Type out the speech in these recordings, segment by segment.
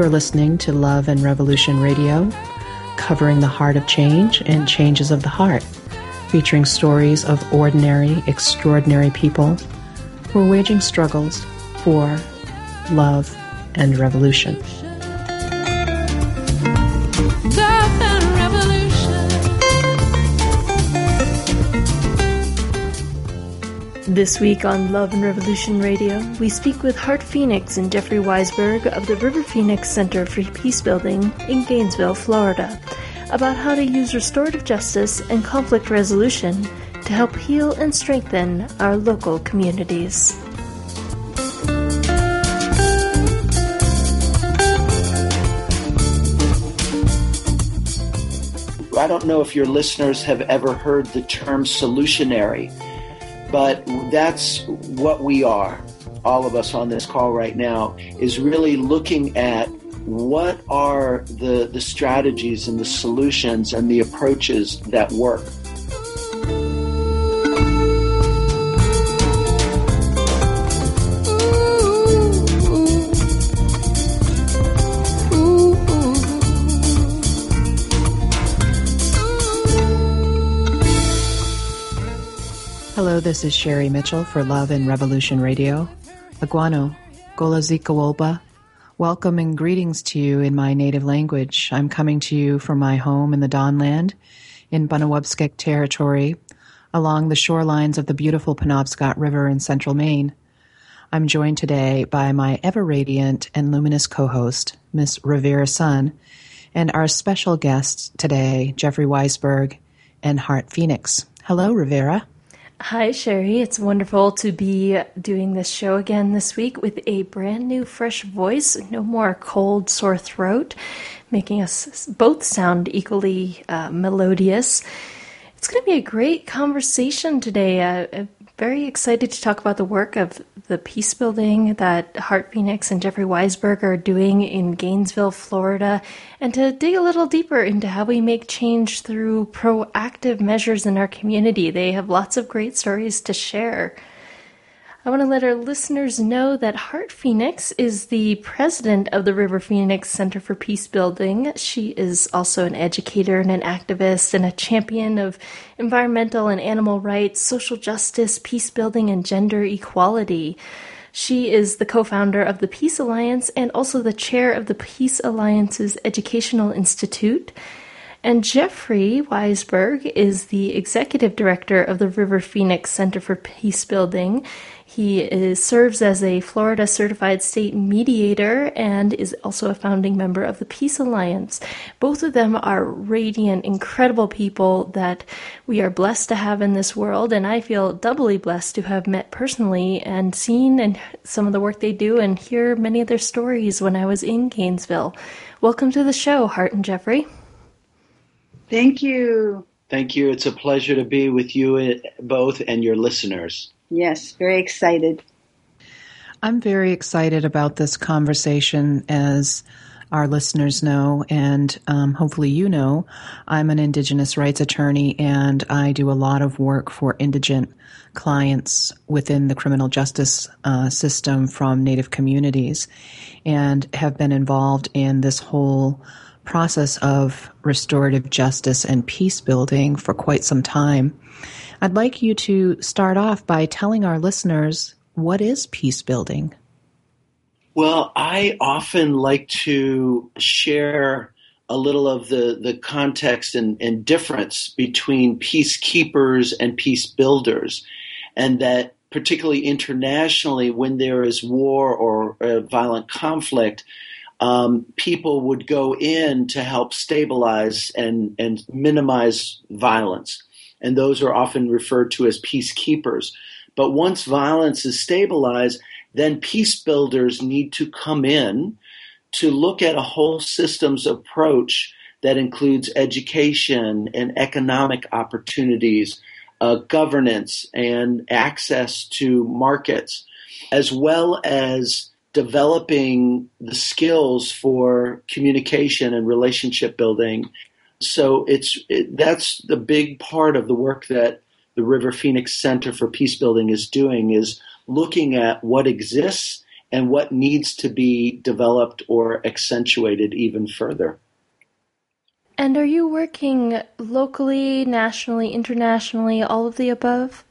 You're listening to Love and Revolution Radio, covering the heart of change and changes of the heart, featuring stories of ordinary, extraordinary people who are waging struggles for love and revolution. This week on Love and Revolution Radio, we speak with Heart Phoenix and Jeffrey Weisberg of the River Phoenix Center for Peacebuilding in Gainesville, Florida, about how to use restorative justice and conflict resolution to help heal and strengthen our local communities. I don't know if your listeners have ever heard the term solutionary but that's what we are, all of us on this call right now, is really looking at what are the, the strategies and the solutions and the approaches that work. This is Sherri Mitchell for Love and Revolution Radio. Aguano, Golazikawolba. Welcome and greetings to you in my native language. I'm coming to you from my home in the Dawnland in Bunawabskek territory along the shorelines of the beautiful Penobscot River in central Maine. I'm joined today by my ever radiant and luminous co-host, Miss Rivera Sun, and our special guests today, Jeffrey Weisberg and Heart Phoenix. Hello, Rivera. Hi, Sherri. It's wonderful to be doing this show again this week with a brand new, fresh voice. No more cold, sore throat, making us both sound equally uh, melodious. It's going to be a great conversation today. Uh, very excited to talk about the work of the peace building that Heart Phoenix and Jeffrey Weisberg are doing in Gainesville, Florida, and to dig a little deeper into how we make change through proactive measures in our community. They have lots of great stories to share. I want to let our listeners know that Heart Phoenix is the president of the River Phoenix Center for Peace Building. She is also an educator and an activist and a champion of environmental and animal rights, social justice, peace building, and gender equality. She is the co founder of the Peace Alliance and also the chair of the Peace Alliance's Educational Institute. And Jeffrey Weisberg is the executive director of the River Phoenix Center for Peace Building. He is, serves as a Florida certified state mediator and is also a founding member of the Peace Alliance. Both of them are radiant, incredible people that we are blessed to have in this world, and I feel doubly blessed to have met personally and seen and some of the work they do and hear many of their stories when I was in Gainesville. Welcome to the show, Heart and Jeffrey. Thank you. Thank you. It's a pleasure to be with you eh, both and your listeners. Yes, very excited. I'm very excited about this conversation as our listeners know, and um, hopefully you know, I'm an Indigenous rights attorney and I do a lot of work for indigent clients within the criminal justice uh, system from Native communities and have been involved in this whole process of restorative justice and peace building for quite some time. I'd like you to start off by telling our listeners what is peace building? Well, I often like to share a little of the, the context and, and difference between peacekeepers and peace builders, and that particularly internationally, when there is war or violent conflict, um, people would go in to help stabilize and, and minimize violence and those are often referred to as peacekeepers. But once violence is stabilized, then peace builders need to come in to look at a whole systems approach that includes education and economic opportunities, uh, governance, and access to markets, as well as developing the skills for communication and relationship building so it's it, that's the big part of the work that the River Phoenix Center for Peace Building is doing is looking at what exists and what needs to be developed or accentuated even further. And are you working locally, nationally, internationally, all of the above?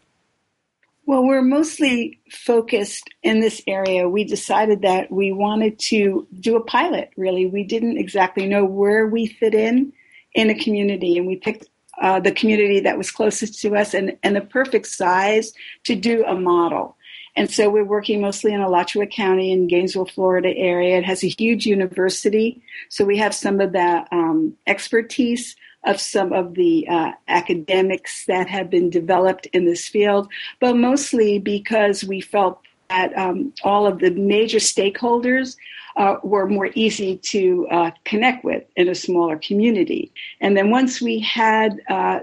Well, we're mostly focused in this area. We decided that we wanted to do a pilot, really. We didn't exactly know where we fit in in a community, and we picked uh, the community that was closest to us and, and the perfect size to do a model. And so we're working mostly in Alachua County in Gainesville, Florida area. It has a huge university. So we have some of the um, expertise of some of the uh, academics that have been developed in this field, but mostly because we felt that um, all of the major stakeholders uh, were more easy to uh, connect with in a smaller community. And then once we had uh,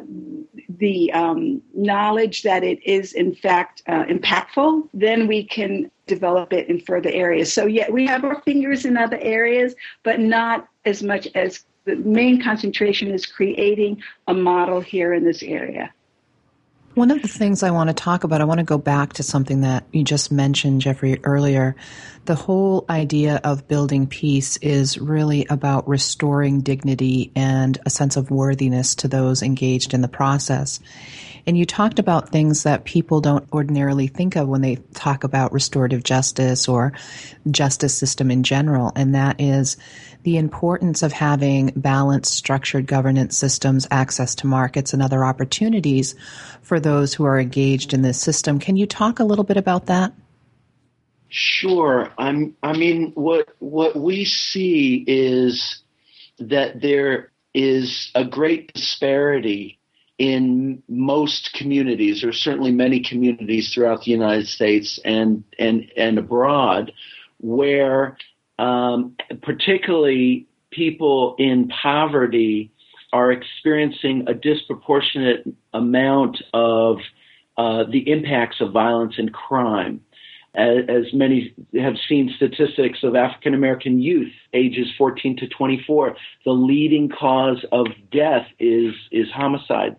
the um, knowledge that it is in fact uh, impactful, then we can develop it in further areas. So yeah, we have our fingers in other areas, but not as much as the main concentration is creating a model here in this area. One of the things I want to talk about, I want to go back to something that you just mentioned, Jeffrey, earlier. The whole idea of building peace is really about restoring dignity and a sense of worthiness to those engaged in the process. And you talked about things that people don't ordinarily think of when they talk about restorative justice or justice system in general, and that is the importance of having balanced, structured governance systems, access to markets, and other opportunities for those who are engaged in this system. Can you talk a little bit about that? Sure. I'm, I mean, what what we see is that there is a great disparity in most communities, or certainly many communities throughout the United States and and and abroad, where um, particularly people in poverty are experiencing a disproportionate amount of uh, the impacts of violence and crime. As, as many have seen statistics of African American youth ages 14 to 24, the leading cause of death is is homicide,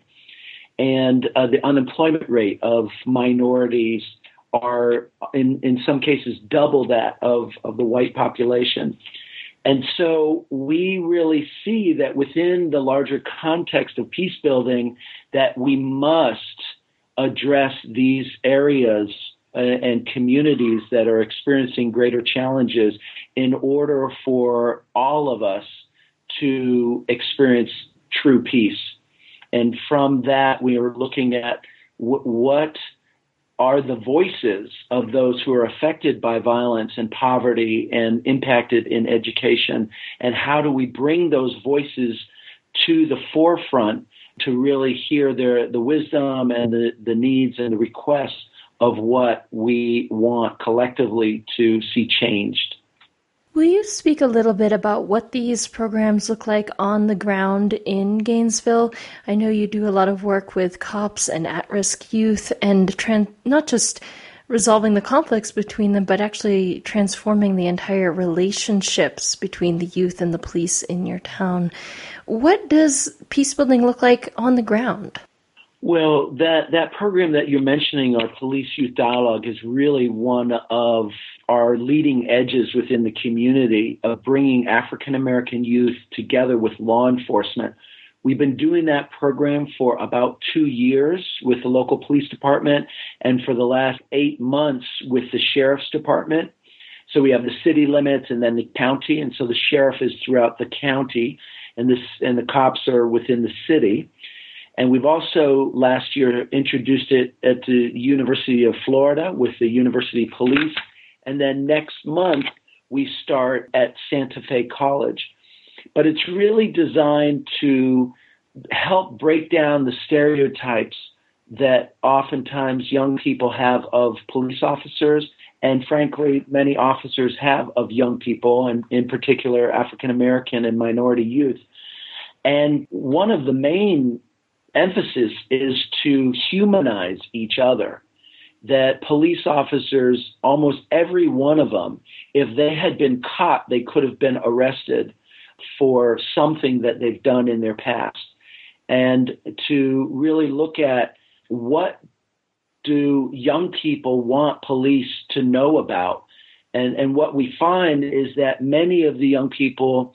and uh, the unemployment rate of minorities are in, in some cases double that of, of the white population. And so we really see that within the larger context of peace building that we must address these areas uh, and communities that are experiencing greater challenges in order for all of us to experience true peace. And from that, we are looking at what are the voices of those who are affected by violence and poverty and impacted in education? And how do we bring those voices to the forefront to really hear their, the wisdom and the, the needs and the requests of what we want collectively to see changed? Will you speak a little bit about what these programs look like on the ground in Gainesville? I know you do a lot of work with cops and at risk youth and trans- not just resolving the conflicts between them, but actually transforming the entire relationships between the youth and the police in your town. What does peace building look like on the ground? Well, that, that program that you're mentioning, our Police Youth Dialogue, is really one of our leading edges within the community of bringing African American youth together with law enforcement. We've been doing that program for about two years with the local police department and for the last eight months with the sheriff's department. So we have the city limits and then the county, and so the sheriff is throughout the county, and this and the cops are within the city. And we've also last year introduced it at the University of Florida with the University Police. And then next month, we start at Santa Fe College. But it's really designed to help break down the stereotypes that oftentimes young people have of police officers and frankly many officers have of young people and in particular African American and minority youth. And one of the main emphasis is to humanize each other. That police officers, almost every one of them, if they had been caught, they could have been arrested for something that they've done in their past. And to really look at what do young people want police to know about And, and what we find is that many of the young people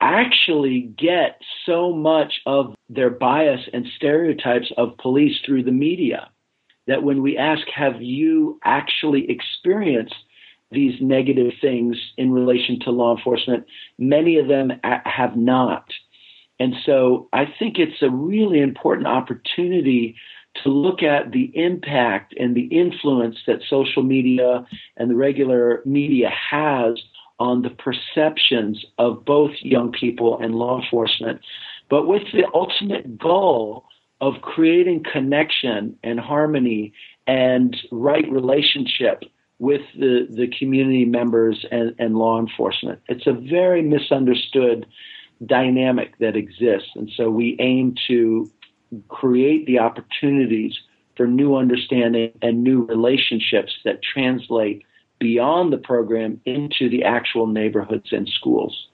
actually get so much of their bias and stereotypes of police through the media that when we ask, have you actually experienced these negative things in relation to law enforcement? Many of them have not. And so I think it's a really important opportunity to look at the impact and the influence that social media and the regular media has on the perceptions of both young people and law enforcement, but with the ultimate goal of creating connection and harmony and right relationship with the, the community members and, and law enforcement. It's a very misunderstood dynamic that exists. And so we aim to create the opportunities for new understanding and new relationships that translate beyond the program into the actual neighborhoods and schools.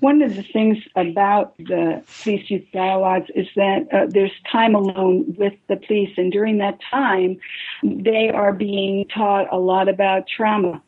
One of the things about the police youth dialogues is that uh, there's time alone with the police, and during that time, they are being taught a lot about trauma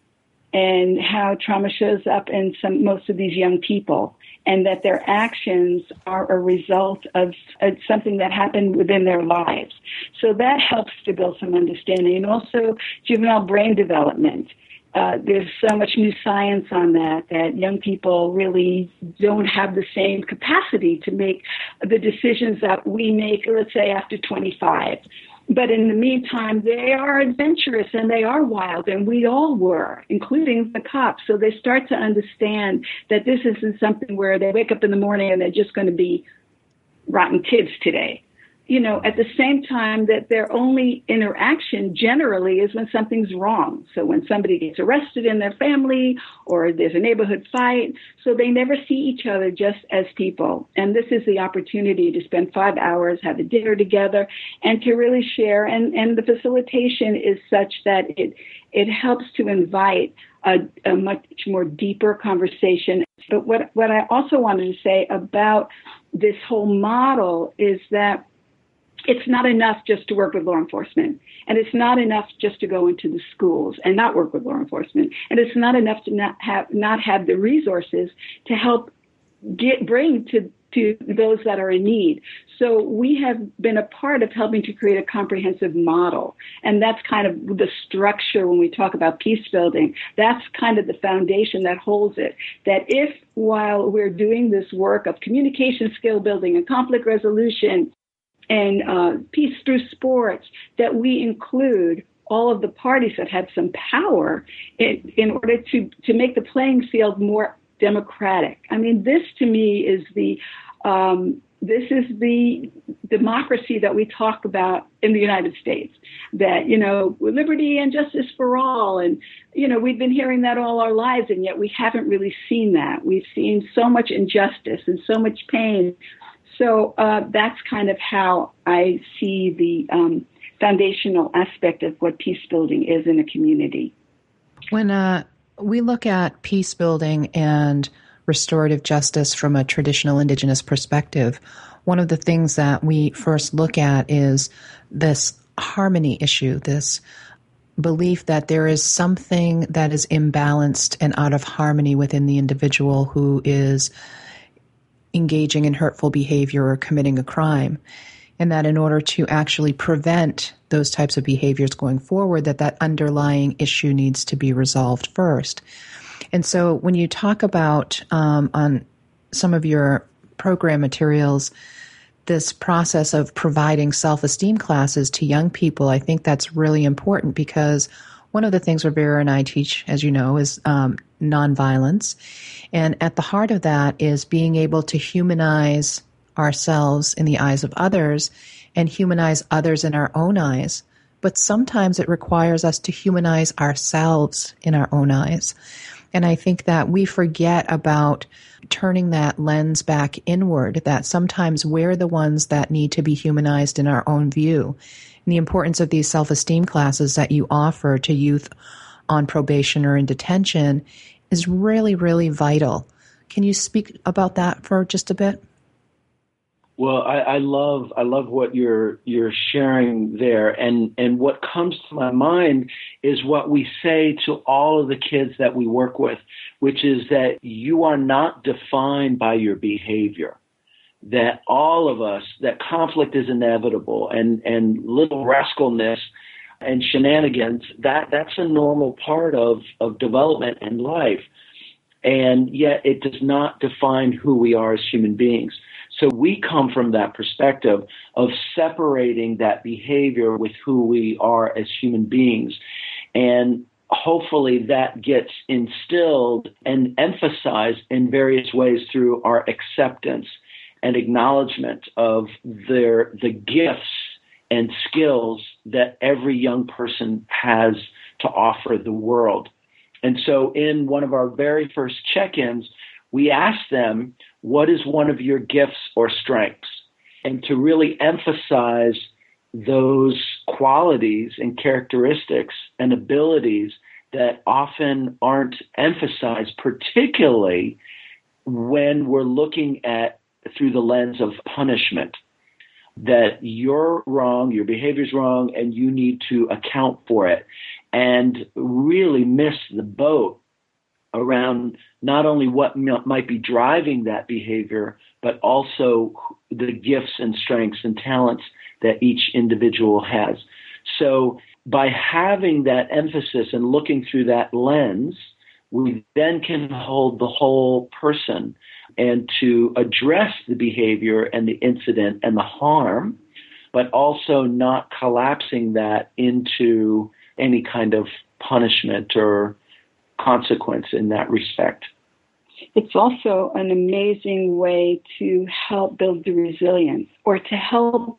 and how trauma shows up in some most of these young people and that their actions are a result of uh, something that happened within their lives. So that helps to build some understanding and also juvenile brain development. Uh, there's so much new science on that that young people really don't have the same capacity to make the decisions that we make, let's say, after 25 but in the meantime, they are adventurous and they are wild, and we all were, including the cops. So they start to understand that this isn't something where they wake up in the morning and they're just going to be rotten kids today you know, at the same time that their only interaction generally is when something's wrong. So when somebody gets arrested in their family or there's a neighborhood fight, so they never see each other just as people. And this is the opportunity to spend five hours, have a dinner together, and to really share. And, and the facilitation is such that it, it helps to invite a, a much more deeper conversation. But what, what I also wanted to say about this whole model is that it's not enough just to work with law enforcement. And it's not enough just to go into the schools and not work with law enforcement. And it's not enough to not have, not have the resources to help get, bring to, to those that are in need. So we have been a part of helping to create a comprehensive model. And that's kind of the structure when we talk about peace building. That's kind of the foundation that holds it. That if while we're doing this work of communication skill building and conflict resolution and uh, peace through sports that we include all of the parties that had some power in, in order to, to make the playing field more democratic. I mean, this to me is the um, this is the democracy that we talk about in the United States. That you know, liberty and justice for all, and you know, we've been hearing that all our lives, and yet we haven't really seen that. We've seen so much injustice and so much pain so uh, that's kind of how I see the um, foundational aspect of what peace building is in a community. When uh, we look at peace building and restorative justice from a traditional indigenous perspective, one of the things that we first look at is this harmony issue, this belief that there is something that is imbalanced and out of harmony within the individual who is engaging in hurtful behavior or committing a crime and that in order to actually prevent those types of behaviors going forward that that underlying issue needs to be resolved first. And so when you talk about um, on some of your program materials this process of providing self-esteem classes to young people i think that's really important because one of the things Rivera and I teach, as you know, is um, nonviolence. And at the heart of that is being able to humanize ourselves in the eyes of others and humanize others in our own eyes. But sometimes it requires us to humanize ourselves in our own eyes. And I think that we forget about turning that lens back inward, that sometimes we're the ones that need to be humanized in our own view and the importance of these self esteem classes that you offer to youth on probation or in detention is really, really vital. Can you speak about that for just a bit? Well, I, I, love I love what you're you're sharing there, and and what comes to my mind is what we say to all of the kids that we work with, which is that you are not defined by your behavior. That all of us, that conflict is inevitable, and and little rascalness and shenanigans that that's a normal part of of development and life, and yet it does not define who we are as human beings. So we come from that perspective of separating that behavior with who we are as human beings. And hopefully that gets instilled and emphasized in various ways through our acceptance and acknowledgement of their the gifts and skills that every young person has to offer the world. And so in one of our very first check-ins, we asked them, what is one of your gifts or strengths? And to really emphasize those qualities and characteristics and abilities that often aren't emphasized, particularly when we're looking at through the lens of punishment. That you're wrong, your behavior's wrong, and you need to account for it. And really miss the boat around not only what might be driving that behavior, but also the gifts and strengths and talents that each individual has. So by having that emphasis and looking through that lens, we then can hold the whole person and to address the behavior and the incident and the harm, but also not collapsing that into any kind of punishment or consequence in that respect. It's also an amazing way to help build the resilience or to help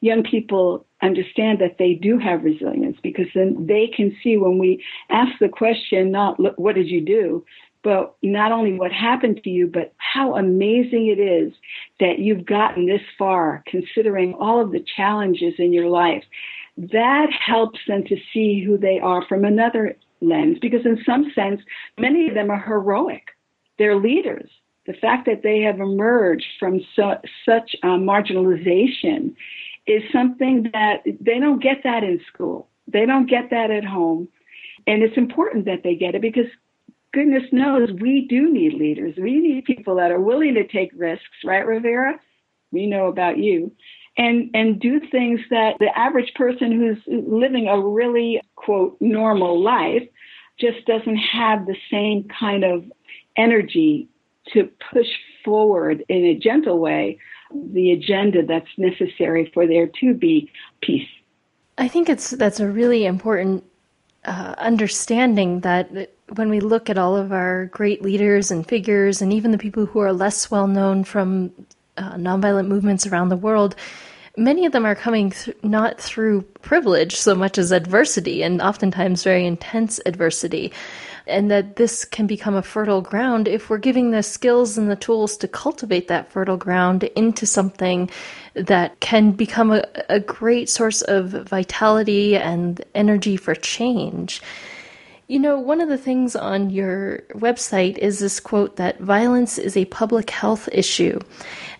young people understand that they do have resilience because then they can see when we ask the question, not what did you do, but not only what happened to you, but how amazing it is that you've gotten this far considering all of the challenges in your life. That helps them to see who they are from another lens because in some sense many of them are heroic. They're leaders. The fact that they have emerged from su- such uh, marginalization is something that they don't get that in school. They don't get that at home. And it's important that they get it because goodness knows we do need leaders. We need people that are willing to take risks right rivera? We know about you. And and do things that the average person who's living a really quote normal life just doesn't have the same kind of energy to push forward in a gentle way the agenda that's necessary for there to be peace. I think it's that's a really important uh, understanding that when we look at all of our great leaders and figures, and even the people who are less well known from uh, nonviolent movements around the world, many of them are coming th- not through privilege so much as adversity, and oftentimes very intense adversity. And that this can become a fertile ground if we're giving the skills and the tools to cultivate that fertile ground into something that can become a, a great source of vitality and energy for change. You know, one of the things on your website is this quote that violence is a public health issue.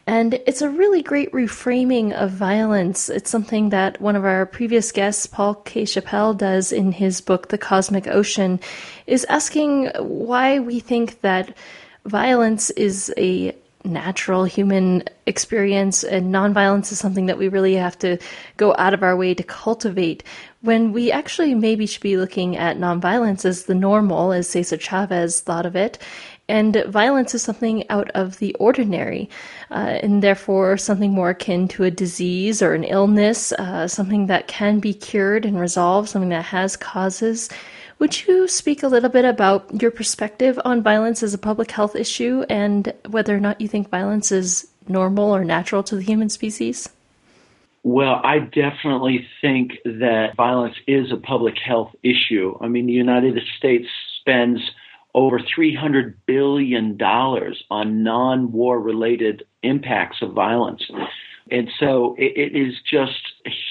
And it's a really great reframing of violence. It's something that one of our previous guests, Paul K. Chappell, does in his book, The Cosmic Ocean, is asking why we think that violence is a natural human experience and nonviolence is something that we really have to go out of our way to cultivate when we actually maybe should be looking at nonviolence as the normal, as Cesar Chavez thought of it, and violence is something out of the ordinary, uh, and therefore something more akin to a disease or an illness, uh, something that can be cured and resolved, something that has causes. Would you speak a little bit about your perspective on violence as a public health issue and whether or not you think violence is normal or natural to the human species? Well, I definitely think that violence is a public health issue. I mean, the United States spends over $300 billion on non war related impacts of violence. And so it, it is just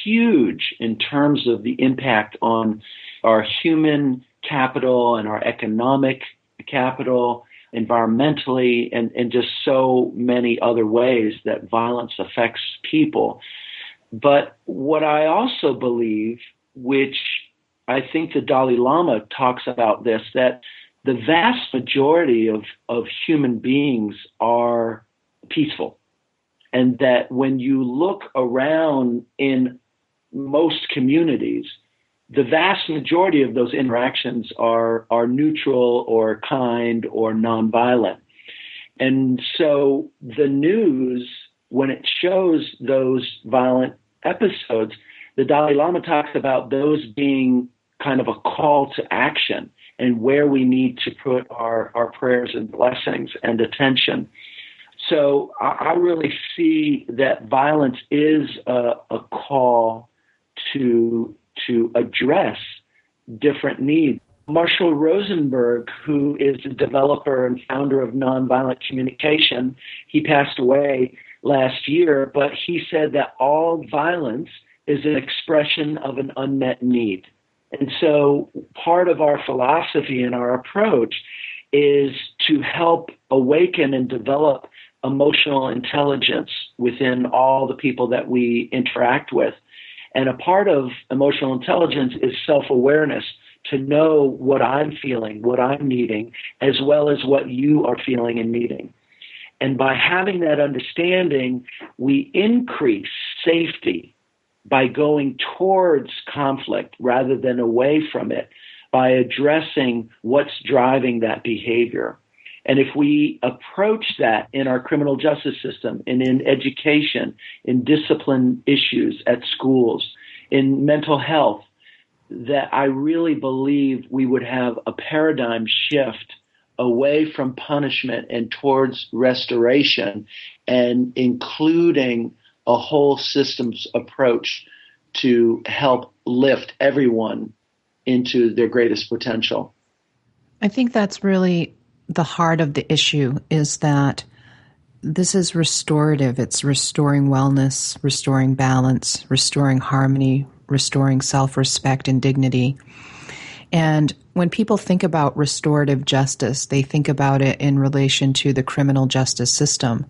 huge in terms of the impact on our human capital and our economic capital environmentally, and, and just so many other ways that violence affects people. But what I also believe, which I think the Dalai Lama talks about this, that the vast majority of, of human beings are peaceful. And that when you look around in most communities, the vast majority of those interactions are, are neutral or kind or nonviolent. And so the news, when it shows those violent episodes, the Dalai Lama talks about those being kind of a call to action and where we need to put our, our prayers and blessings and attention. So I, I really see that violence is a, a call to to address different needs. Marshall Rosenberg, who is the developer and founder of Nonviolent Communication, he passed away last year, but he said that all violence is an expression of an unmet need. And so part of our philosophy and our approach is to help awaken and develop emotional intelligence within all the people that we interact with. And a part of emotional intelligence is self awareness to know what I'm feeling, what I'm needing, as well as what you are feeling and needing. And by having that understanding, we increase safety by going towards conflict rather than away from it, by addressing what's driving that behavior. And if we approach that in our criminal justice system and in education, in discipline issues at schools, in mental health, that I really believe we would have a paradigm shift away from punishment and towards restoration and including a whole systems approach to help lift everyone into their greatest potential. I think that's really the heart of the issue is that this is restorative. It's restoring wellness, restoring balance, restoring harmony, restoring self respect and dignity. And when people think about restorative justice, they think about it in relation to the criminal justice system.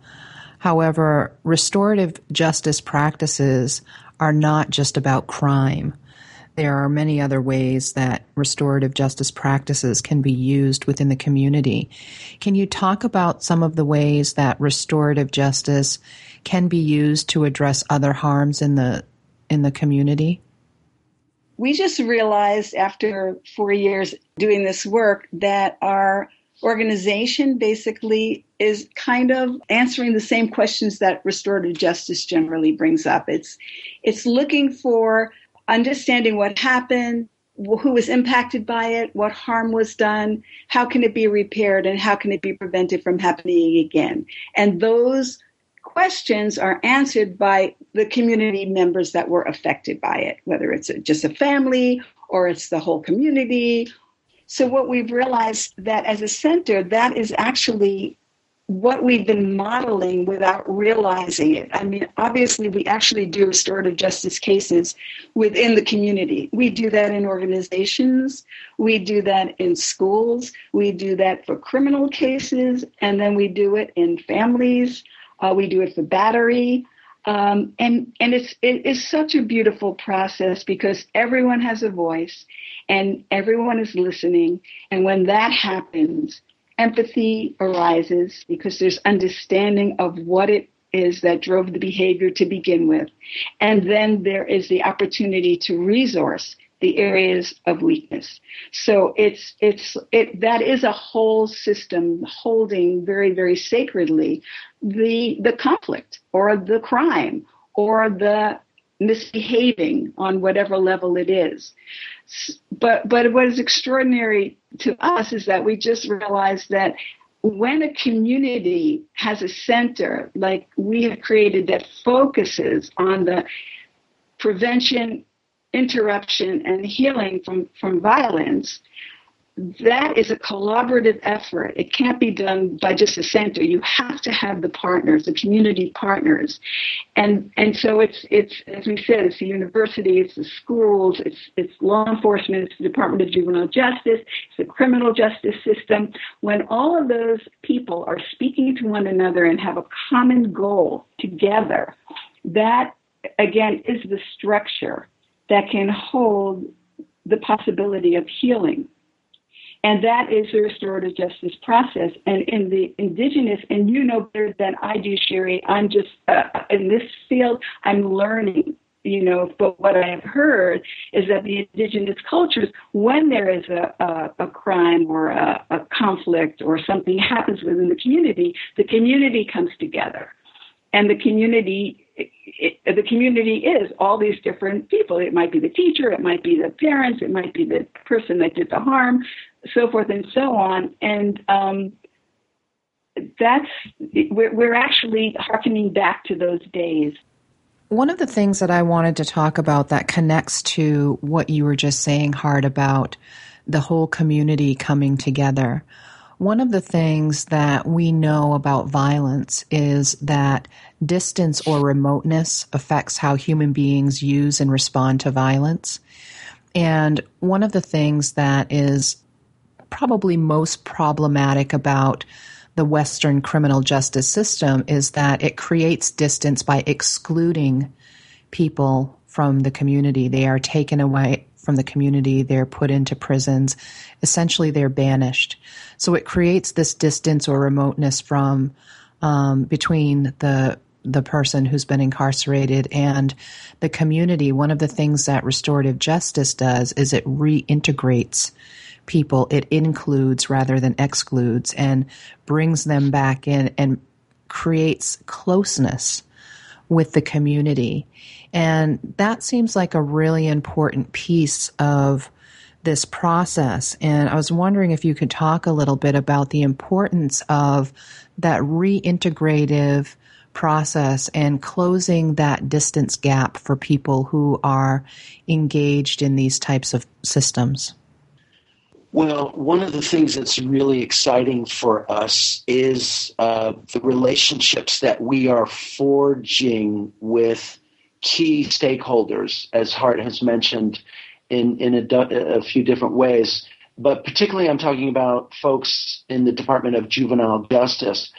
However, restorative justice practices are not just about crime. There are many other ways that restorative justice practices can be used within the community. Can you talk about some of the ways that restorative justice can be used to address other harms in the in the community? We just realized after 4 years doing this work that our organization basically is kind of answering the same questions that restorative justice generally brings up. It's it's looking for understanding what happened, who was impacted by it, what harm was done, how can it be repaired, and how can it be prevented from happening again. And those questions are answered by the community members that were affected by it, whether it's just a family or it's the whole community so what we've realized that as a center, that is actually what we've been modeling without realizing it. I mean, obviously, we actually do restorative justice cases within the community. We do that in organizations, we do that in schools, we do that for criminal cases, and then we do it in families, uh, we do it for battery. Um, and and it's it is such a beautiful process because everyone has a voice and everyone is listening. And when that happens, empathy arises because there's understanding of what it is that drove the behavior to begin with. And then there is the opportunity to resource the areas of weakness. So it's it's it that is a whole system holding very very sacredly the the conflict or the crime or the misbehaving on whatever level it is. But but what is extraordinary to us is that we just realized that when a community has a center like we have created that focuses on the prevention, interruption, and healing from, from violence, that is a collaborative effort. It can't be done by just a center. You have to have the partners, the community partners, and and so it's it's as we said, it's the university, it's the schools, it's it's law enforcement, it's the Department of Juvenile Justice, it's the criminal justice system. When all of those people are speaking to one another and have a common goal together, that again is the structure that can hold the possibility of healing and that is the restorative justice process. And in the indigenous, and you know better than I do, Sherri, I'm just uh, in this field, I'm learning. You know, but what I have heard is that the indigenous cultures, when there is a, a, a crime or a, a conflict or something happens within the community, the community comes together. And the community it, the community is all these different people. It might be the teacher, it might be the parents, it might be the person that did the harm, so forth and so on. And um, that's we're, we're actually harkening back to those days. One of the things that I wanted to talk about that connects to what you were just saying, Heart, about the whole community coming together. One of the things that we know about violence is that distance or remoteness affects how human beings use and respond to violence. And one of the things that is probably most problematic about the Western criminal justice system is that it creates distance by excluding people from the community. They are taken away from the community, they're put into prisons. Essentially, they're banished. So it creates this distance or remoteness from um, between the the person who's been incarcerated and the community. One of the things that restorative justice does is it reintegrates people. It includes rather than excludes and brings them back in and creates closeness with the community. And that seems like a really important piece of this process. And I was wondering if you could talk a little bit about the importance of that reintegrative process and closing that distance gap for people who are engaged in these types of systems. Well, one of the things that's really exciting for us is uh, the relationships that we are forging with key stakeholders, as Heart has mentioned in, in a, a few different ways. But particularly, I'm talking about folks in the Department of Juvenile Justice.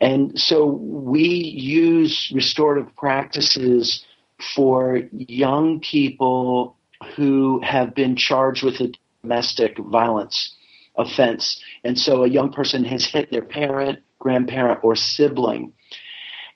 And so we use restorative practices for young people who have been charged with a domestic violence offense. And so a young person has hit their parent, grandparent, or sibling.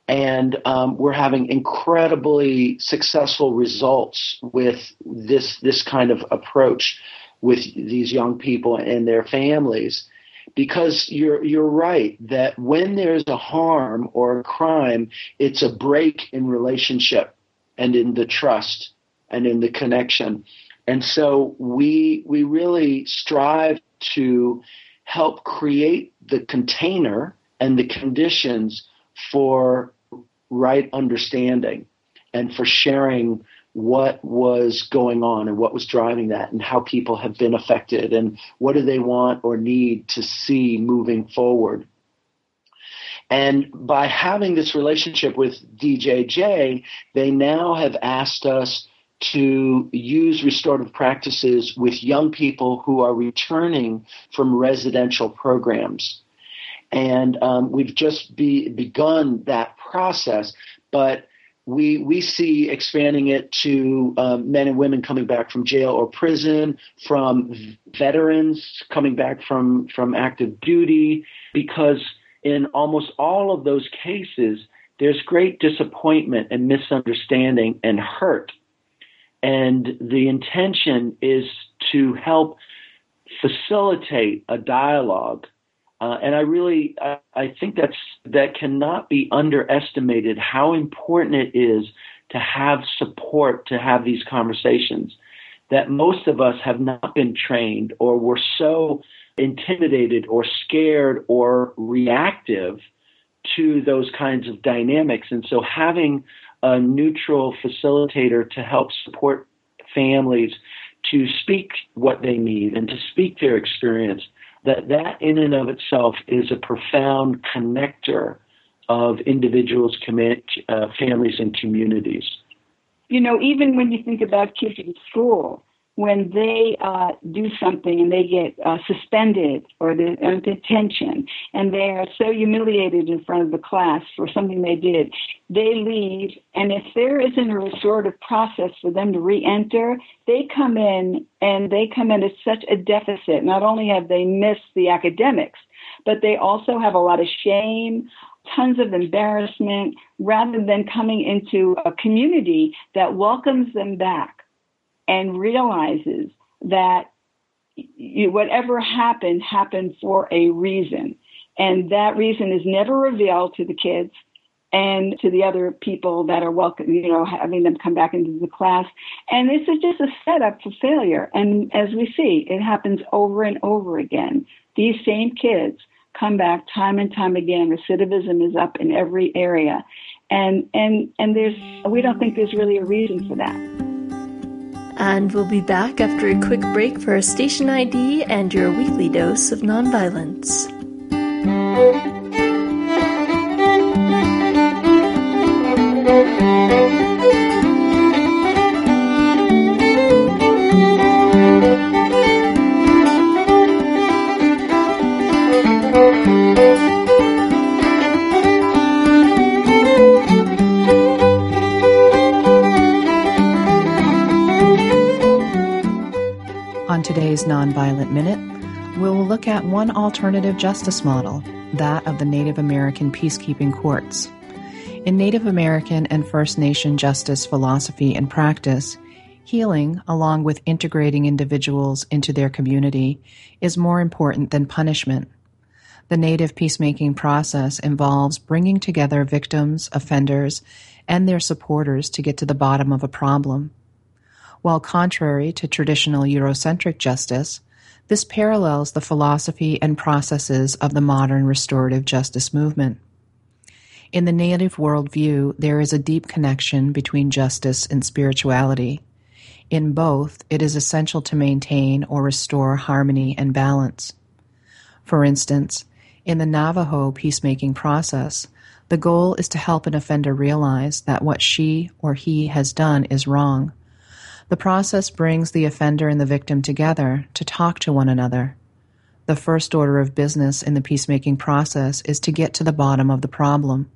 And um, we're having incredibly successful results with this this kind of approach with these young people and their families because you're you're right that when there's a harm or a crime it's a break in relationship and in the trust and in the connection and so we we really strive to help create the container and the conditions for right understanding and for sharing what was going on and what was driving that and how people have been affected and what do they want or need to see moving forward. And by having this relationship with DJJ, they now have asked us to use restorative practices with young people who are returning from residential programs. And um, we've just be, begun that process, but we we see expanding it to um, men and women coming back from jail or prison, from veterans coming back from from active duty, because in almost all of those cases, there's great disappointment and misunderstanding and hurt and the intention is to help facilitate a dialogue. Uh, and I really, I, I think that's that cannot be underestimated. How important it is to have support to have these conversations. That most of us have not been trained, or we're so intimidated, or scared, or reactive to those kinds of dynamics. And so, having a neutral facilitator to help support families to speak what they need and to speak their experience, that that in and of itself is a profound connector of individuals, uh, families, and communities. You know, even when you think about kids in school, when they uh, do something and they get uh, suspended or they're in detention and they are so humiliated in front of the class for something they did, they leave. And if there isn't a restorative process for them to re-enter, they come in and they come in at such a deficit. Not only have they missed the academics, but they also have a lot of shame, tons of embarrassment, rather than coming into a community that welcomes them back and realizes that you, whatever happened happened for a reason. And that reason is never revealed to the kids and to the other people that are welcome, you know, having them come back into the class. And this is just a setup for failure. And as we see, it happens over and over again. These same kids come back time and time again. Recidivism is up in every area. And, and, and there's, we don't think there's really a reason for that. And we'll be back after a quick break for our station ID and your weekly dose of nonviolence. Today's Nonviolent Minute, we'll look at one alternative justice model, that of the Native American peacekeeping courts. In Native American and First Nation justice philosophy and practice, healing, along with integrating individuals into their community, is more important than punishment. The Native peacemaking process involves bringing together victims, offenders, and their supporters to get to the bottom of a problem. While contrary to traditional Eurocentric justice, this parallels the philosophy and processes of the modern restorative justice movement. In the native worldview, there is a deep connection between justice and spirituality. In both, it is essential to maintain or restore harmony and balance. For instance, in the Navajo peacemaking process, the goal is to help an offender realize that what she or he has done is wrong the process brings the offender and the victim together to talk to one another. The first order of business in the peacemaking process is to get to the bottom of the problem.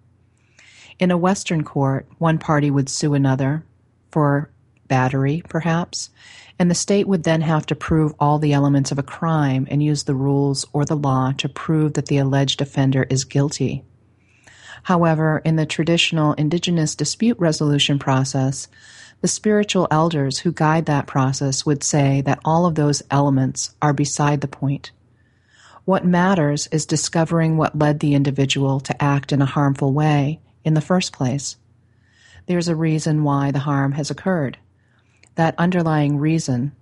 In a Western court, one party would sue another for battery, perhaps, and the state would then have to prove all the elements of a crime and use the rules or the law to prove that the alleged offender is guilty. However, in the traditional indigenous dispute resolution process, the spiritual elders who guide that process would say that all of those elements are beside the point. What matters is discovering what led the individual to act in a harmful way in the first place. There's a reason why the harm has occurred. That underlying reason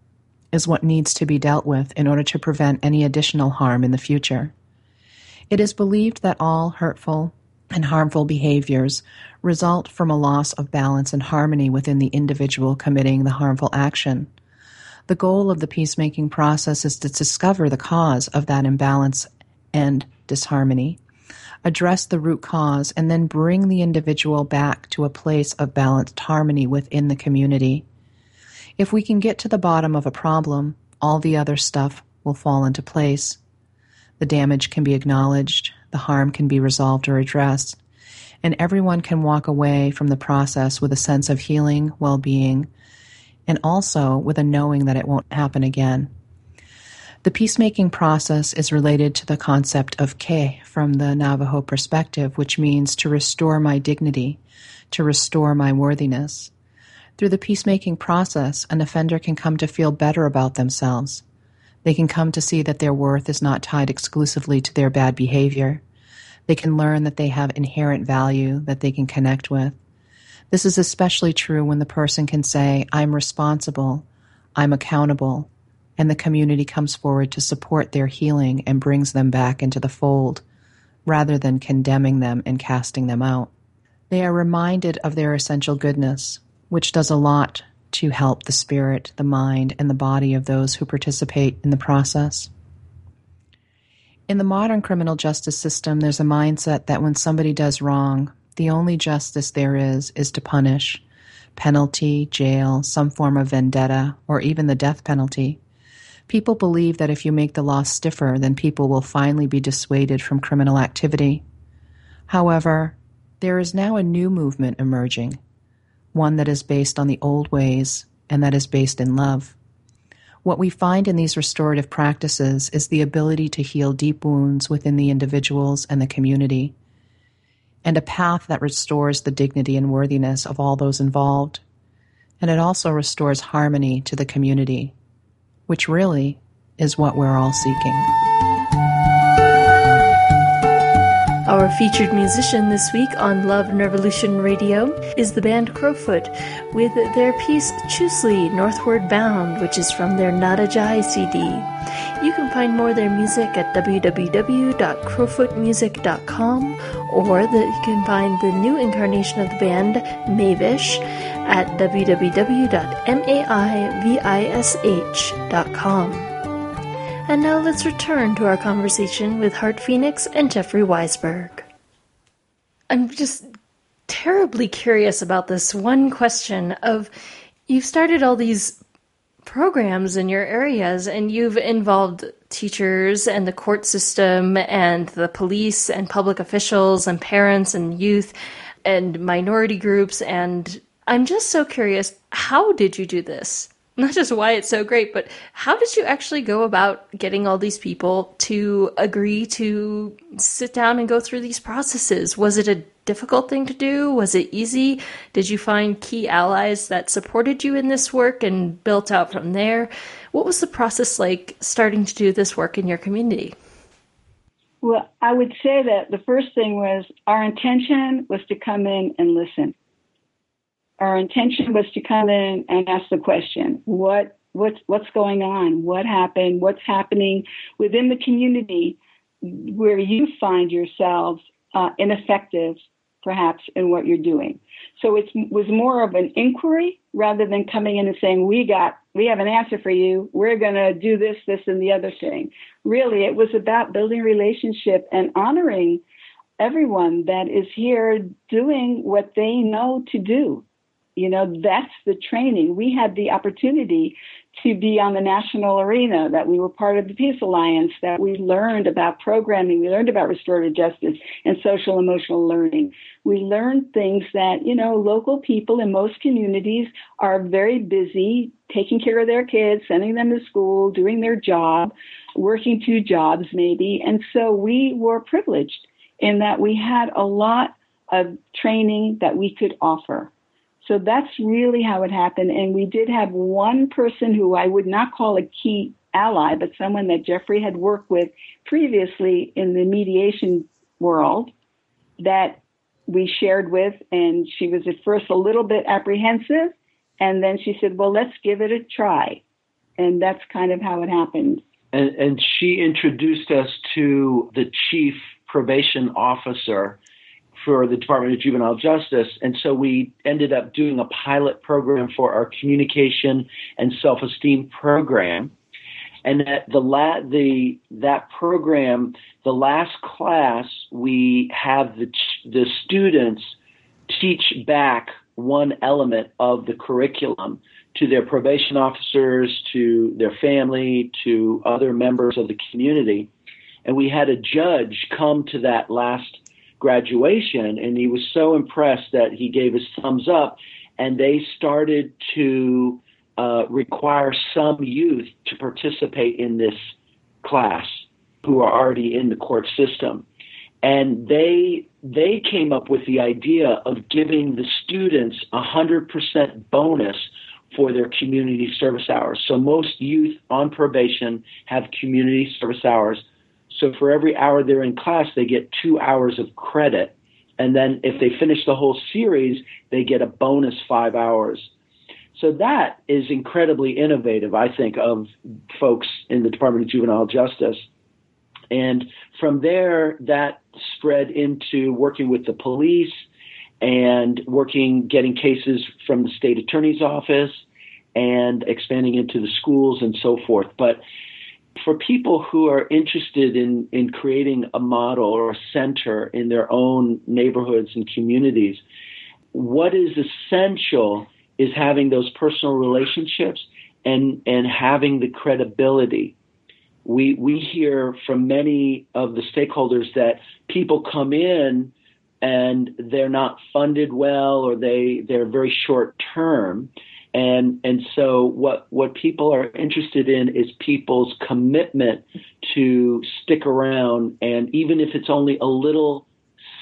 is what needs to be dealt with in order to prevent any additional harm in the future. It is believed that all hurtful and harmful behaviors result from a loss of balance and harmony within the individual committing the harmful action. The goal of the peacemaking process is to discover the cause of that imbalance and disharmony, address the root cause, and then bring the individual back to a place of balanced harmony within the community. If we can get to the bottom of a problem, all the other stuff will fall into place. The damage can be acknowledged, the harm can be resolved or addressed, and everyone can walk away from the process with a sense of healing, well being, and also with a knowing that it won't happen again. The peacemaking process is related to the concept of ke from the Navajo perspective, which means to restore my dignity, to restore my worthiness. Through the peacemaking process, an offender can come to feel better about themselves. They can come to see that their worth is not tied exclusively to their bad behavior. They can learn that they have inherent value that they can connect with. This is especially true when the person can say, I'm responsible, I'm accountable, and the community comes forward to support their healing and brings them back into the fold, rather than condemning them and casting them out. They are reminded of their essential goodness, which does a lot to help the spirit, the mind, and the body of those who participate in the process. In the modern criminal justice system, there's a mindset that when somebody does wrong, the only justice there is is to punish penalty, jail, some form of vendetta, or even the death penalty. People believe that if you make the law stiffer, then people will finally be dissuaded from criminal activity. However, there is now a new movement emerging, one that is based on the old ways and that is based in love. What we find in these restorative practices is the ability to heal deep wounds within the individuals and the community, and a path that restores the dignity and worthiness of all those involved. And it also restores harmony to the community, which really is what we're all seeking. Our featured musician this week on Love and Revolution Radio is the band Crowfoot with their piece Chusli Northward Bound, which is from their Nada Jai CD. You can find more of their music at www.crowfootmusic.com or the, you can find the new incarnation of the band, Mavish, at www.maivish.com. And now let's return to our conversation with Heart Phoenix and Jeffrey Weisberg. I'm just terribly curious about this one question of you've started all these programs in your areas and you've involved teachers and the court system and the police and public officials and parents and youth and minority groups and I'm just so curious how did you do this? Not just why it's so great, but how did you actually go about getting all these people to agree to sit down and go through these processes? Was it a difficult thing to do? Was it easy? Did you find key allies that supported you in this work and built out from there? What was the process like starting to do this work in your community? Well, I would say that the first thing was our intention was to come in and listen our intention was to come in and ask the question, what what's what's going on? What happened? What's happening within the community where you find yourselves uh, ineffective, perhaps, in what you're doing? So it was more of an inquiry rather than coming in and saying, "We got, we have an answer for you. We're going to do this, this, and the other thing." Really, it was about building relationship and honoring everyone that is here doing what they know to do you know, that's the training. We had the opportunity to be on the national arena, that we were part of the Peace Alliance, that we learned about programming, we learned about restorative justice and social emotional learning. We learned things that, you know, local people in most communities are very busy taking care of their kids, sending them to school, doing their job, working two jobs maybe. And so we were privileged in that we had a lot of training that we could offer. So that's really how it happened. And we did have one person who I would not call a key ally, but someone that Jeffrey had worked with previously in the mediation world that we shared with. And she was at first a little bit apprehensive. And then she said, well, let's give it a try. And that's kind of how it happened. And, and she introduced us to the chief probation officer for the Department of Juvenile Justice. And so we ended up doing a pilot program for our communication and self esteem program. And that the la- the that program, the last class, we have the the students teach back one element of the curriculum to their probation officers, to their family, to other members of the community. And we had a judge come to that last graduation, and he was so impressed that he gave his thumbs up, and they started to uh, require some youth to participate in this class who are already in the court system. And they they came up with the idea of giving the students a hundred percent bonus for their community service hours. So most youth on probation have community service hours so for every hour they're in class, they get two hours of credit. And then if they finish the whole series, they get a bonus five hours. So that is incredibly innovative, I think, of folks in the Department of Juvenile Justice. And from there, that spread into working with the police and working, getting cases from the state attorney's office and expanding into the schools and so forth. But for people who are interested in, in creating a model or a center in their own neighborhoods and communities, what is essential is having those personal relationships and, and having the credibility. We, we hear from many of the stakeholders that people come in and they're not funded well or they, they're very short term and and so what what people are interested in is people's commitment to stick around. And even if it's only a little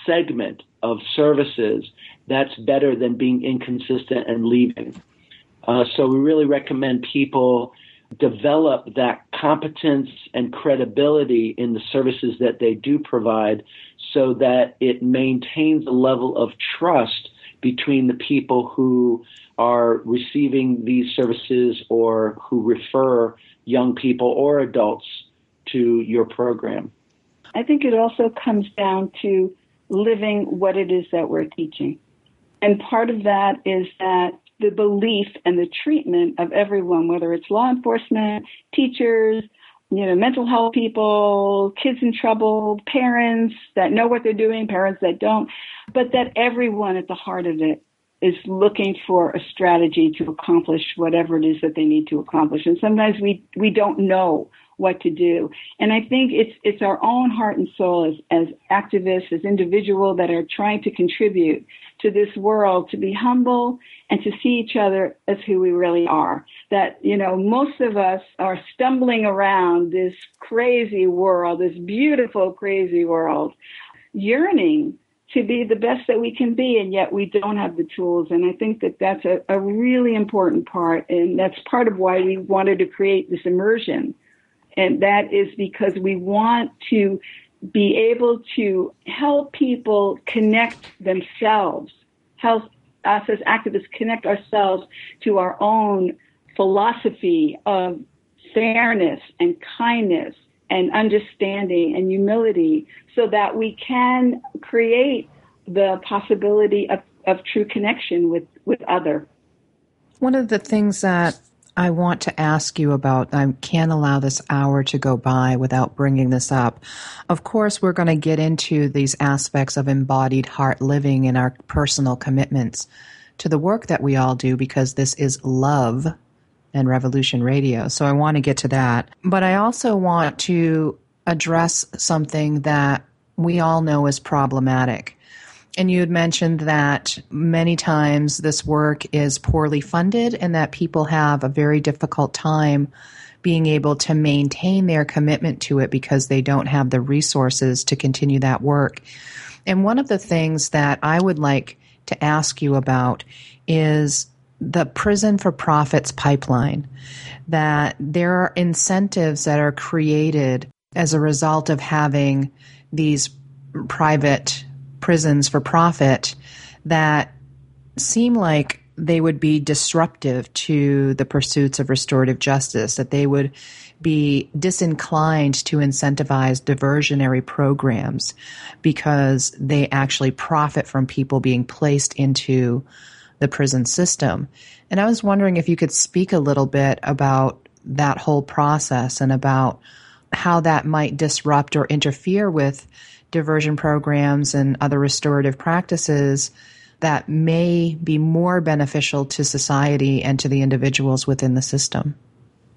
segment of services that's better than being inconsistent and leaving. Uh, so we really recommend people develop that competence and credibility in the services that they do provide so that it maintains a level of trust between the people who are receiving these services or who refer young people or adults to your program? I think it also comes down to living what it is that we're teaching. And part of that is that the belief and the treatment of everyone, whether it's law enforcement, teachers, you know, mental health people, kids in trouble, parents that know what they're doing, parents that don't, but that everyone at the heart of it is looking for a strategy to accomplish whatever it is that they need to accomplish. And sometimes we, we don't know what to do. And I think it's, it's our own heart and soul as, as activists, as individuals that are trying to contribute to this world to be humble and to see each other as who we really are. That, you know, most of us are stumbling around this crazy world, this beautiful, crazy world, yearning to be the best that we can be, and yet we don't have the tools. And I think that that's a, a really important part, and that's part of why we wanted to create this immersion. And that is because we want to be able to help people connect themselves, help us as activists connect ourselves to our own philosophy of fairness and kindness and understanding and humility so that we can create the possibility of, of true connection with, with other. One of the things that I want to ask you about, I can't allow this hour to go by without bringing this up. Of course, we're going to get into these aspects of embodied heart living in our personal commitments to the work that we all do because this is love and Revolution Radio. So I want to get to that. But I also want to address something that we all know is problematic. And you had mentioned that many times this work is poorly funded and that people have a very difficult time being able to maintain their commitment to it because they don't have the resources to continue that work. And one of the things that I would like to ask you about is the prison for profits pipeline that there are incentives that are created as a result of having these private prisons for profit that seem like they would be disruptive to the pursuits of restorative justice, that they would be disinclined to incentivize diversionary programs because they actually profit from people being placed into the prison system. And I was wondering if you could speak a little bit about that whole process and about how that might disrupt or interfere with diversion programs and other restorative practices that may be more beneficial to society and to the individuals within the system.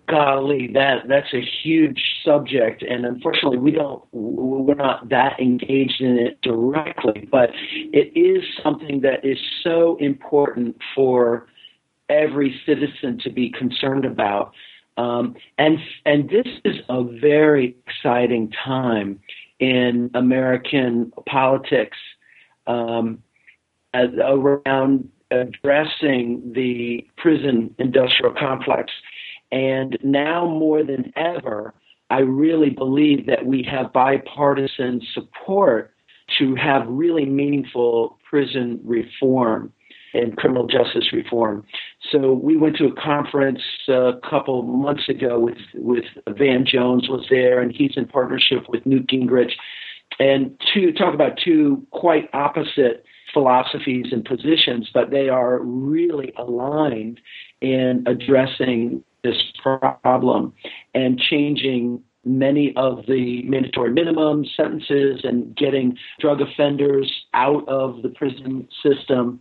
Golly, that that's a huge subject, and unfortunately, we don't we're not that engaged in it directly. But it is something that is so important for every citizen to be concerned about, um, and and this is a very exciting time in American politics um, around addressing the prison industrial complex and now more than ever, I really believe that we have bipartisan support to have really meaningful prison reform and criminal justice reform. So we went to a conference a couple months ago with with Van Jones was there, and he's in partnership with Newt Gingrich, and to talk about two quite opposite philosophies and positions, but they are really aligned in addressing this problem and changing many of the mandatory minimum sentences and getting drug offenders out of the prison system.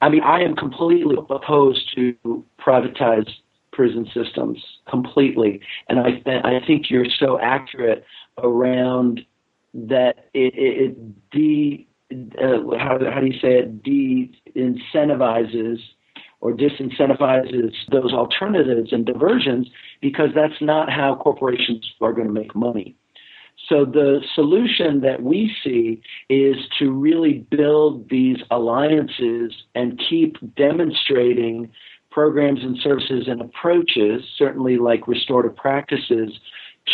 I mean, I am completely opposed to privatized prison systems completely, and I I think you're so accurate around that it, it de uh, how how do you say it de incentivizes or disincentivizes those alternatives and diversions because that's not how corporations are going to make money. So the solution that we see is to really build these alliances and keep demonstrating programs and services and approaches, certainly like restorative practices,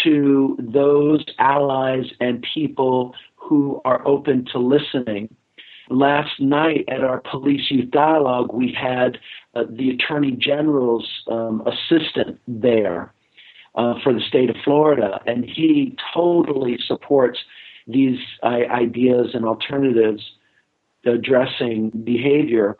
to those allies and people who are open to listening. Last night at our police youth dialogue, we had uh, the Attorney General's um, assistant there uh, for the state of Florida, and he totally supports these uh, ideas and alternatives addressing behavior.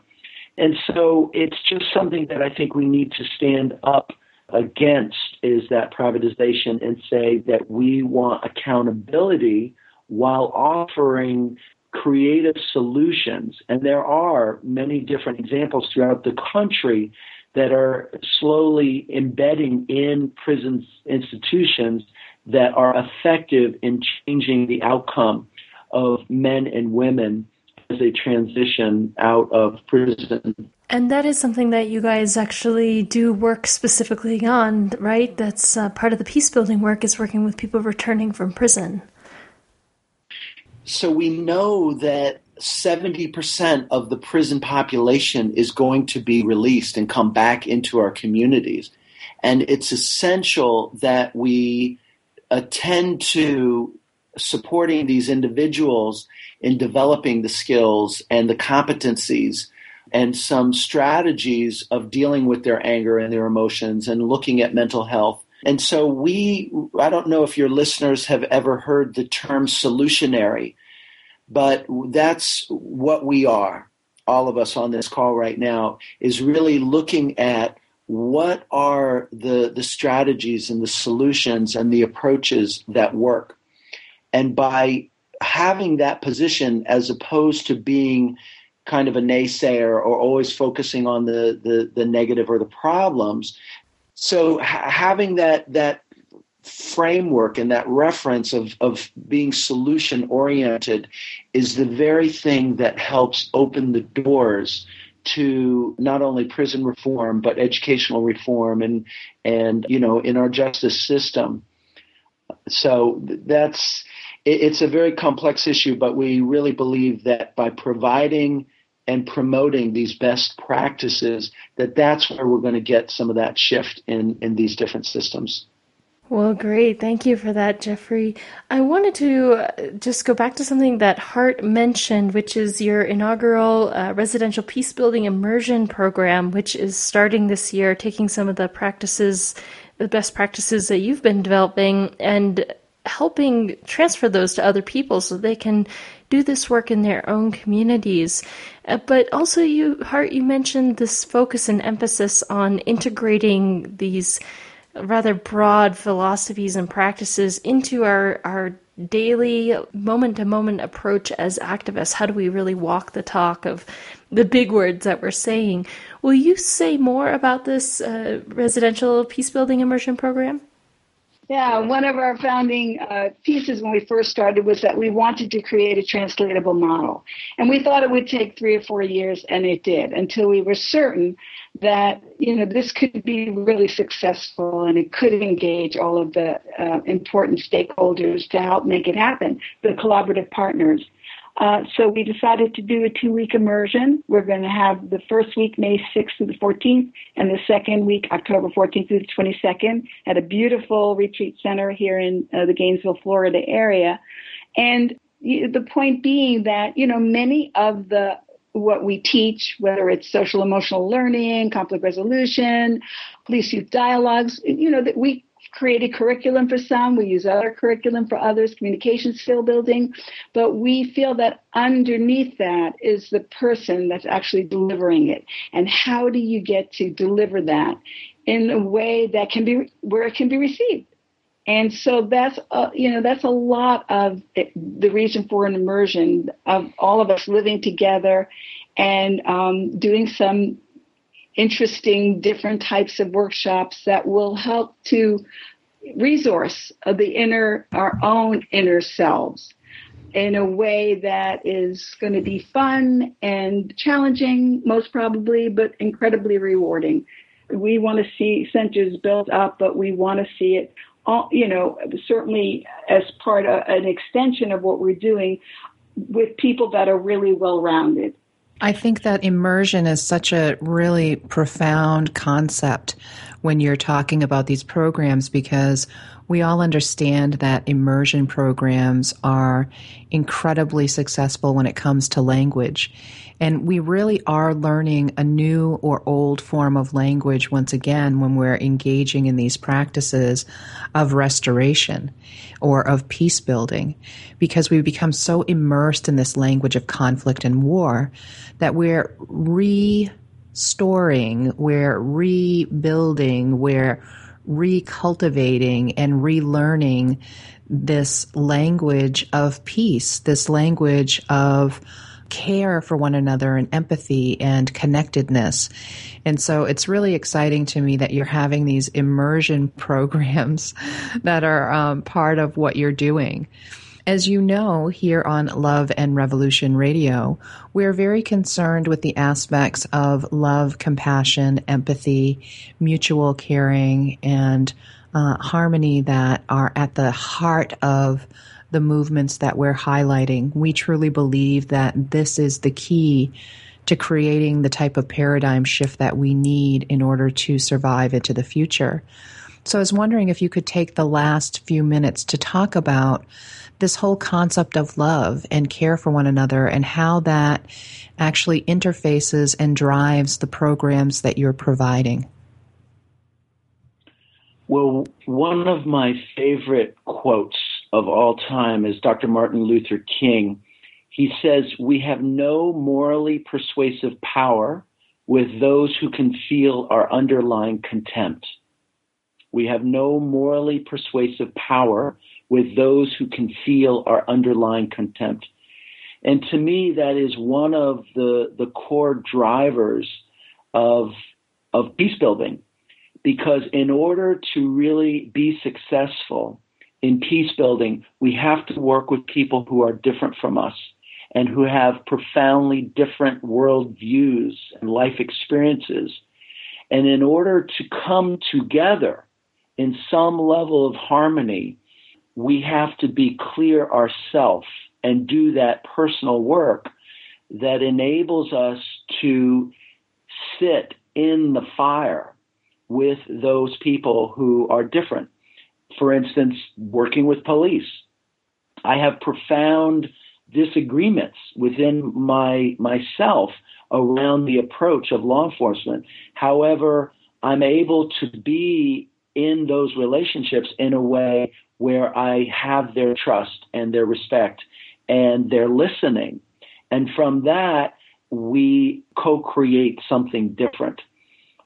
And so it's just something that I think we need to stand up against is that privatization and say that we want accountability while offering creative solutions. And there are many different examples throughout the country that are slowly embedding in prison institutions that are effective in changing the outcome of men and women as they transition out of prison. And that is something that you guys actually do work specifically on, right? That's uh, part of the peace building work is working with people returning from prison. So we know that 70% of the prison population is going to be released and come back into our communities. And it's essential that we attend to supporting these individuals in developing the skills and the competencies and some strategies of dealing with their anger and their emotions and looking at mental health. And so we, I don't know if your listeners have ever heard the term solutionary but that's what we are, all of us on this call right now, is really looking at what are the, the strategies and the solutions and the approaches that work. And by having that position as opposed to being kind of a naysayer or always focusing on the, the, the negative or the problems. So ha- having that that framework and that reference of, of being solution oriented is the very thing that helps open the doors to not only prison reform but educational reform and and you know in our justice system. So that's it's a very complex issue but we really believe that by providing and promoting these best practices that that's where we're going to get some of that shift in in these different systems well, great. Thank you for that, Jeffrey. I wanted to uh, just go back to something that Heart mentioned, which is your inaugural uh, residential peace building immersion program, which is starting this year, taking some of the practices, the best practices that you've been developing, and helping transfer those to other people so they can do this work in their own communities. Uh, but also, you, Heart, you mentioned this focus and emphasis on integrating these rather broad philosophies and practices into our, our daily moment to moment approach as activists. How do we really walk the talk of the big words that we're saying? Will you say more about this uh, residential peace building immersion program? Yeah, one of our founding uh, pieces when we first started was that we wanted to create a translatable model. And we thought it would take three or four years, and it did, until we were certain that, you know, this could be really successful and it could engage all of the uh, important stakeholders to help make it happen, the collaborative partners. Uh, so we decided to do a two week immersion. We're going to have the first week, May 6th through the 14th, and the second week, October 14th through the 22nd, at a beautiful retreat center here in uh, the Gainesville, Florida area. And the point being that, you know, many of the what we teach, whether it's social emotional learning, conflict resolution, police youth dialogues, you know, that we created curriculum for some, we use other curriculum for others, communication skill building, but we feel that underneath that is the person that's actually delivering it. And how do you get to deliver that in a way that can be where it can be received? And so that's uh, you know that's a lot of it, the reason for an immersion of all of us living together and um, doing some interesting different types of workshops that will help to resource the inner our own inner selves in a way that is going to be fun and challenging most probably but incredibly rewarding. We want to see centers built up but we want to see it all you know certainly as part of an extension of what we're doing with people that are really well rounded I think that immersion is such a really profound concept when you're talking about these programs because we all understand that immersion programs are incredibly successful when it comes to language. And we really are learning a new or old form of language once again when we're engaging in these practices of restoration or of peace building because we become so immersed in this language of conflict and war that we're restoring, we're rebuilding, we're recultivating and relearning this language of peace, this language of care for one another and empathy and connectedness. And so it's really exciting to me that you're having these immersion programs that are um, part of what you're doing. As you know, here on Love and Revolution Radio, we're very concerned with the aspects of love, compassion, empathy, mutual caring, and uh, harmony that are at the heart of the movements that we're highlighting. We truly believe that this is the key to creating the type of paradigm shift that we need in order to survive into the future. So I was wondering if you could take the last few minutes to talk about this whole concept of love and care for one another and how that actually interfaces and drives the programs that you're providing. Well, one of my favorite quotes of all time is Dr. Martin Luther King. He says, We have no morally persuasive power with those who can feel our underlying contempt. We have no morally persuasive power with those who can feel our underlying contempt. And to me, that is one of the, the core drivers of, of peace building. Because in order to really be successful, in peace building, we have to work with people who are different from us and who have profoundly different worldviews and life experiences. And in order to come together in some level of harmony, we have to be clear ourselves and do that personal work that enables us to sit in the fire with those people who are different for instance, working with police. I have profound disagreements within my myself around the approach of law enforcement. However, I'm able to be in those relationships in a way where I have their trust and their respect and their listening. And from that, we co create something different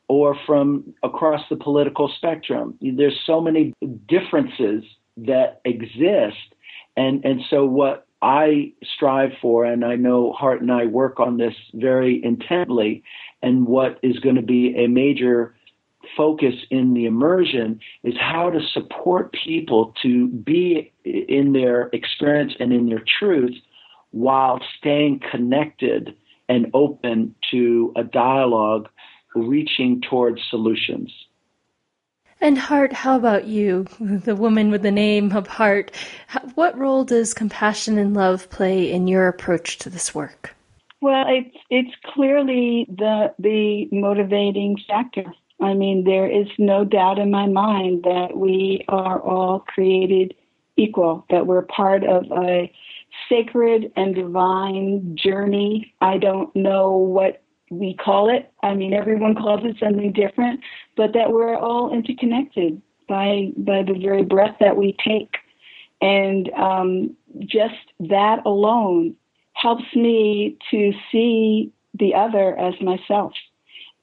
or from across the political spectrum. There's so many differences that exist. And, and so what I strive for, and I know Heart and I work on this very intently, and what is going to be a major focus in the immersion is how to support people to be in their experience and in their truth while staying connected and open to a dialogue reaching towards solutions. And Heart, how about you, the woman with the name of Heart? What role does compassion and love play in your approach to this work? Well, it's it's clearly the the motivating factor. I mean, there is no doubt in my mind that we are all created equal, that we're part of a sacred and divine journey. I don't know what we call it. I mean, everyone calls it something different, but that we're all interconnected by by the very breath that we take, and um, just that alone helps me to see the other as myself,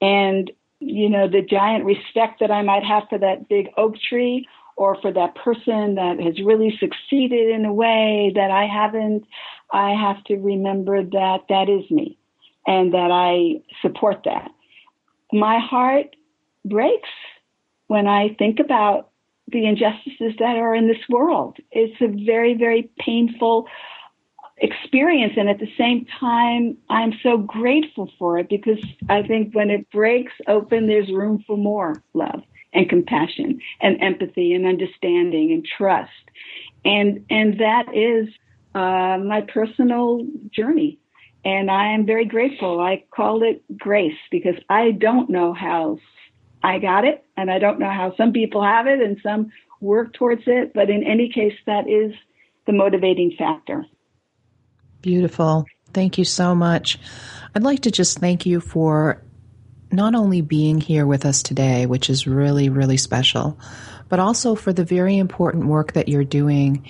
and you know the giant respect that I might have for that big oak tree or for that person that has really succeeded in a way that I haven't, I have to remember that that is me and that I support that. My heart breaks when I think about the injustices that are in this world. It's a very, very painful experience. And at the same time, I'm so grateful for it because I think when it breaks open, there's room for more love and compassion and empathy and understanding and trust. And, and that is uh, my personal journey. And I am very grateful. I call it grace because I don't know how I got it, and I don't know how some people have it and some work towards it. But in any case, that is the motivating factor. Beautiful. Thank you so much. I'd like to just thank you for not only being here with us today, which is really, really special, but also for the very important work that you're doing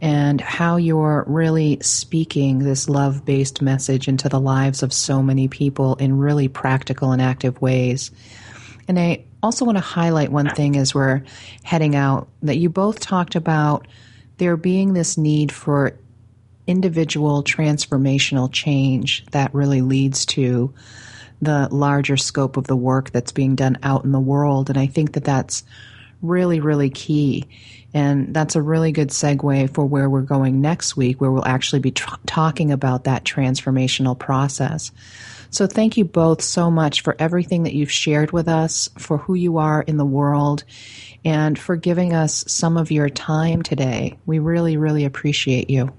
and how you're really speaking this love based message into the lives of so many people in really practical and active ways. And I also want to highlight one thing as we're heading out that you both talked about there being this need for individual transformational change that really leads to the larger scope of the work that's being done out in the world. And I think that that's really, really key. And that's a really good segue for where we're going next week, where we'll actually be talking about that transformational process. So thank you both so much for everything that you've shared with us, for who you are in the world, and for giving us some of your time today. We really, really appreciate you.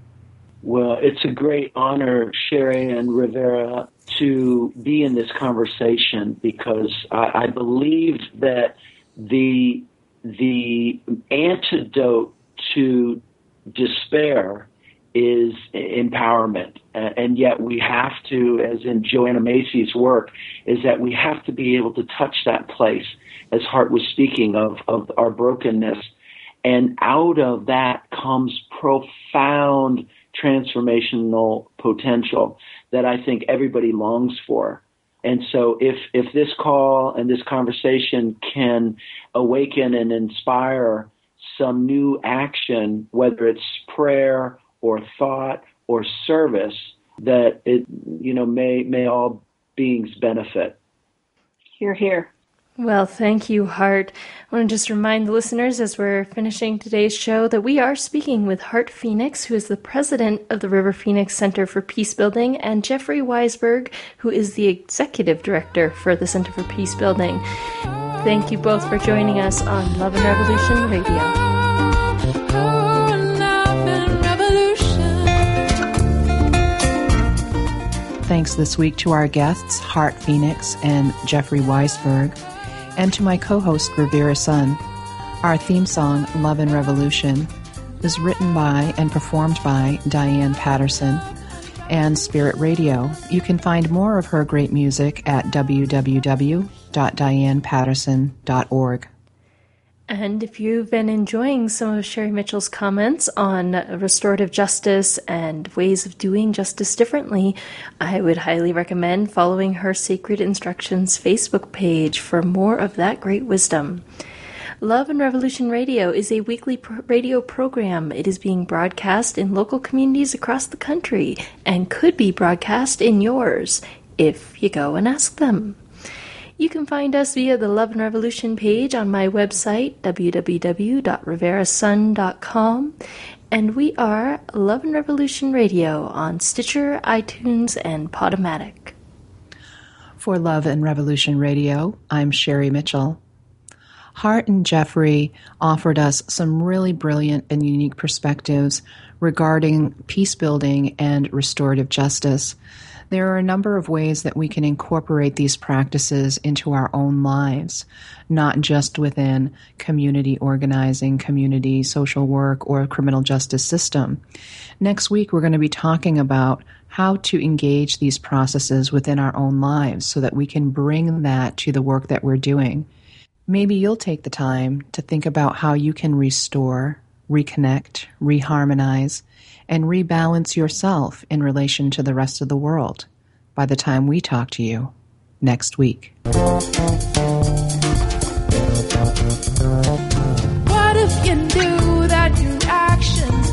Well, it's a great honor, Sherri and Rivera, to be in this conversation because I, I believe that the the antidote to despair is empowerment. And yet we have to, as in Joanna Macy's work, is that we have to be able to touch that place, as Heart was speaking of, of our brokenness. And out of that comes profound transformational potential that I think everybody longs for. And so if, if this call and this conversation can awaken and inspire some new action, whether it's prayer or thought or service, that it, you know, may, may all beings benefit. Here, here. Well, thank you, Heart. I want to just remind the listeners as we're finishing today's show that we are speaking with Heart Phoenix, who is the president of the River Phoenix Center for Peace Building, and Jeffrey Weisberg, who is the executive director for the Center for Peace Building. Thank you both for joining us on Love and Revolution Radio. Thanks this week to our guests, Heart Phoenix and Jeffrey Weisberg and to my co host, Rivera Sun. Our theme song, Love and Revolution, is written by and performed by Diane Patterson and Spirit Radio. You can find more of her great music at www.dianepatterson.org. And if you've been enjoying some of Sherri Mitchell's comments on restorative justice and ways of doing justice differently, I would highly recommend following her Sacred Instructions Facebook page for more of that great wisdom. Love and Revolution Radio is a weekly pro- radio program. It is being broadcast in local communities across the country and could be broadcast in yours if you go and ask them. You can find us via the Love and Revolution page on my website, www.riverasun.com. And we are Love and Revolution Radio on Stitcher, iTunes, and Podomatic. For Love and Revolution Radio, I'm Sherri Mitchell. Heart and Jeffrey offered us some really brilliant and unique perspectives regarding peace building and restorative justice. There are a number of ways that we can incorporate these practices into our own lives, not just within community organizing, community social work, or criminal justice system. Next week, we're going to be talking about how to engage these processes within our own lives so that we can bring that to the work that we're doing. maybe you'll take the time to think about how you can restore, reconnect, reharmonize, and rebalance yourself in relation to the rest of the world by the time we talk to you next week. What if you knew that your actions